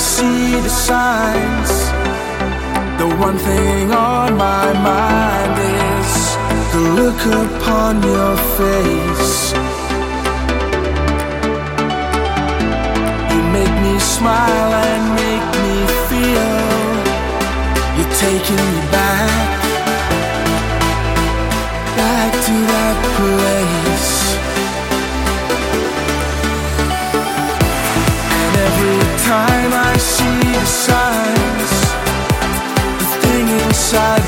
see the signs. The one thing on my mind is the look upon your face. You make me smile and make me feel you're taking me back. outside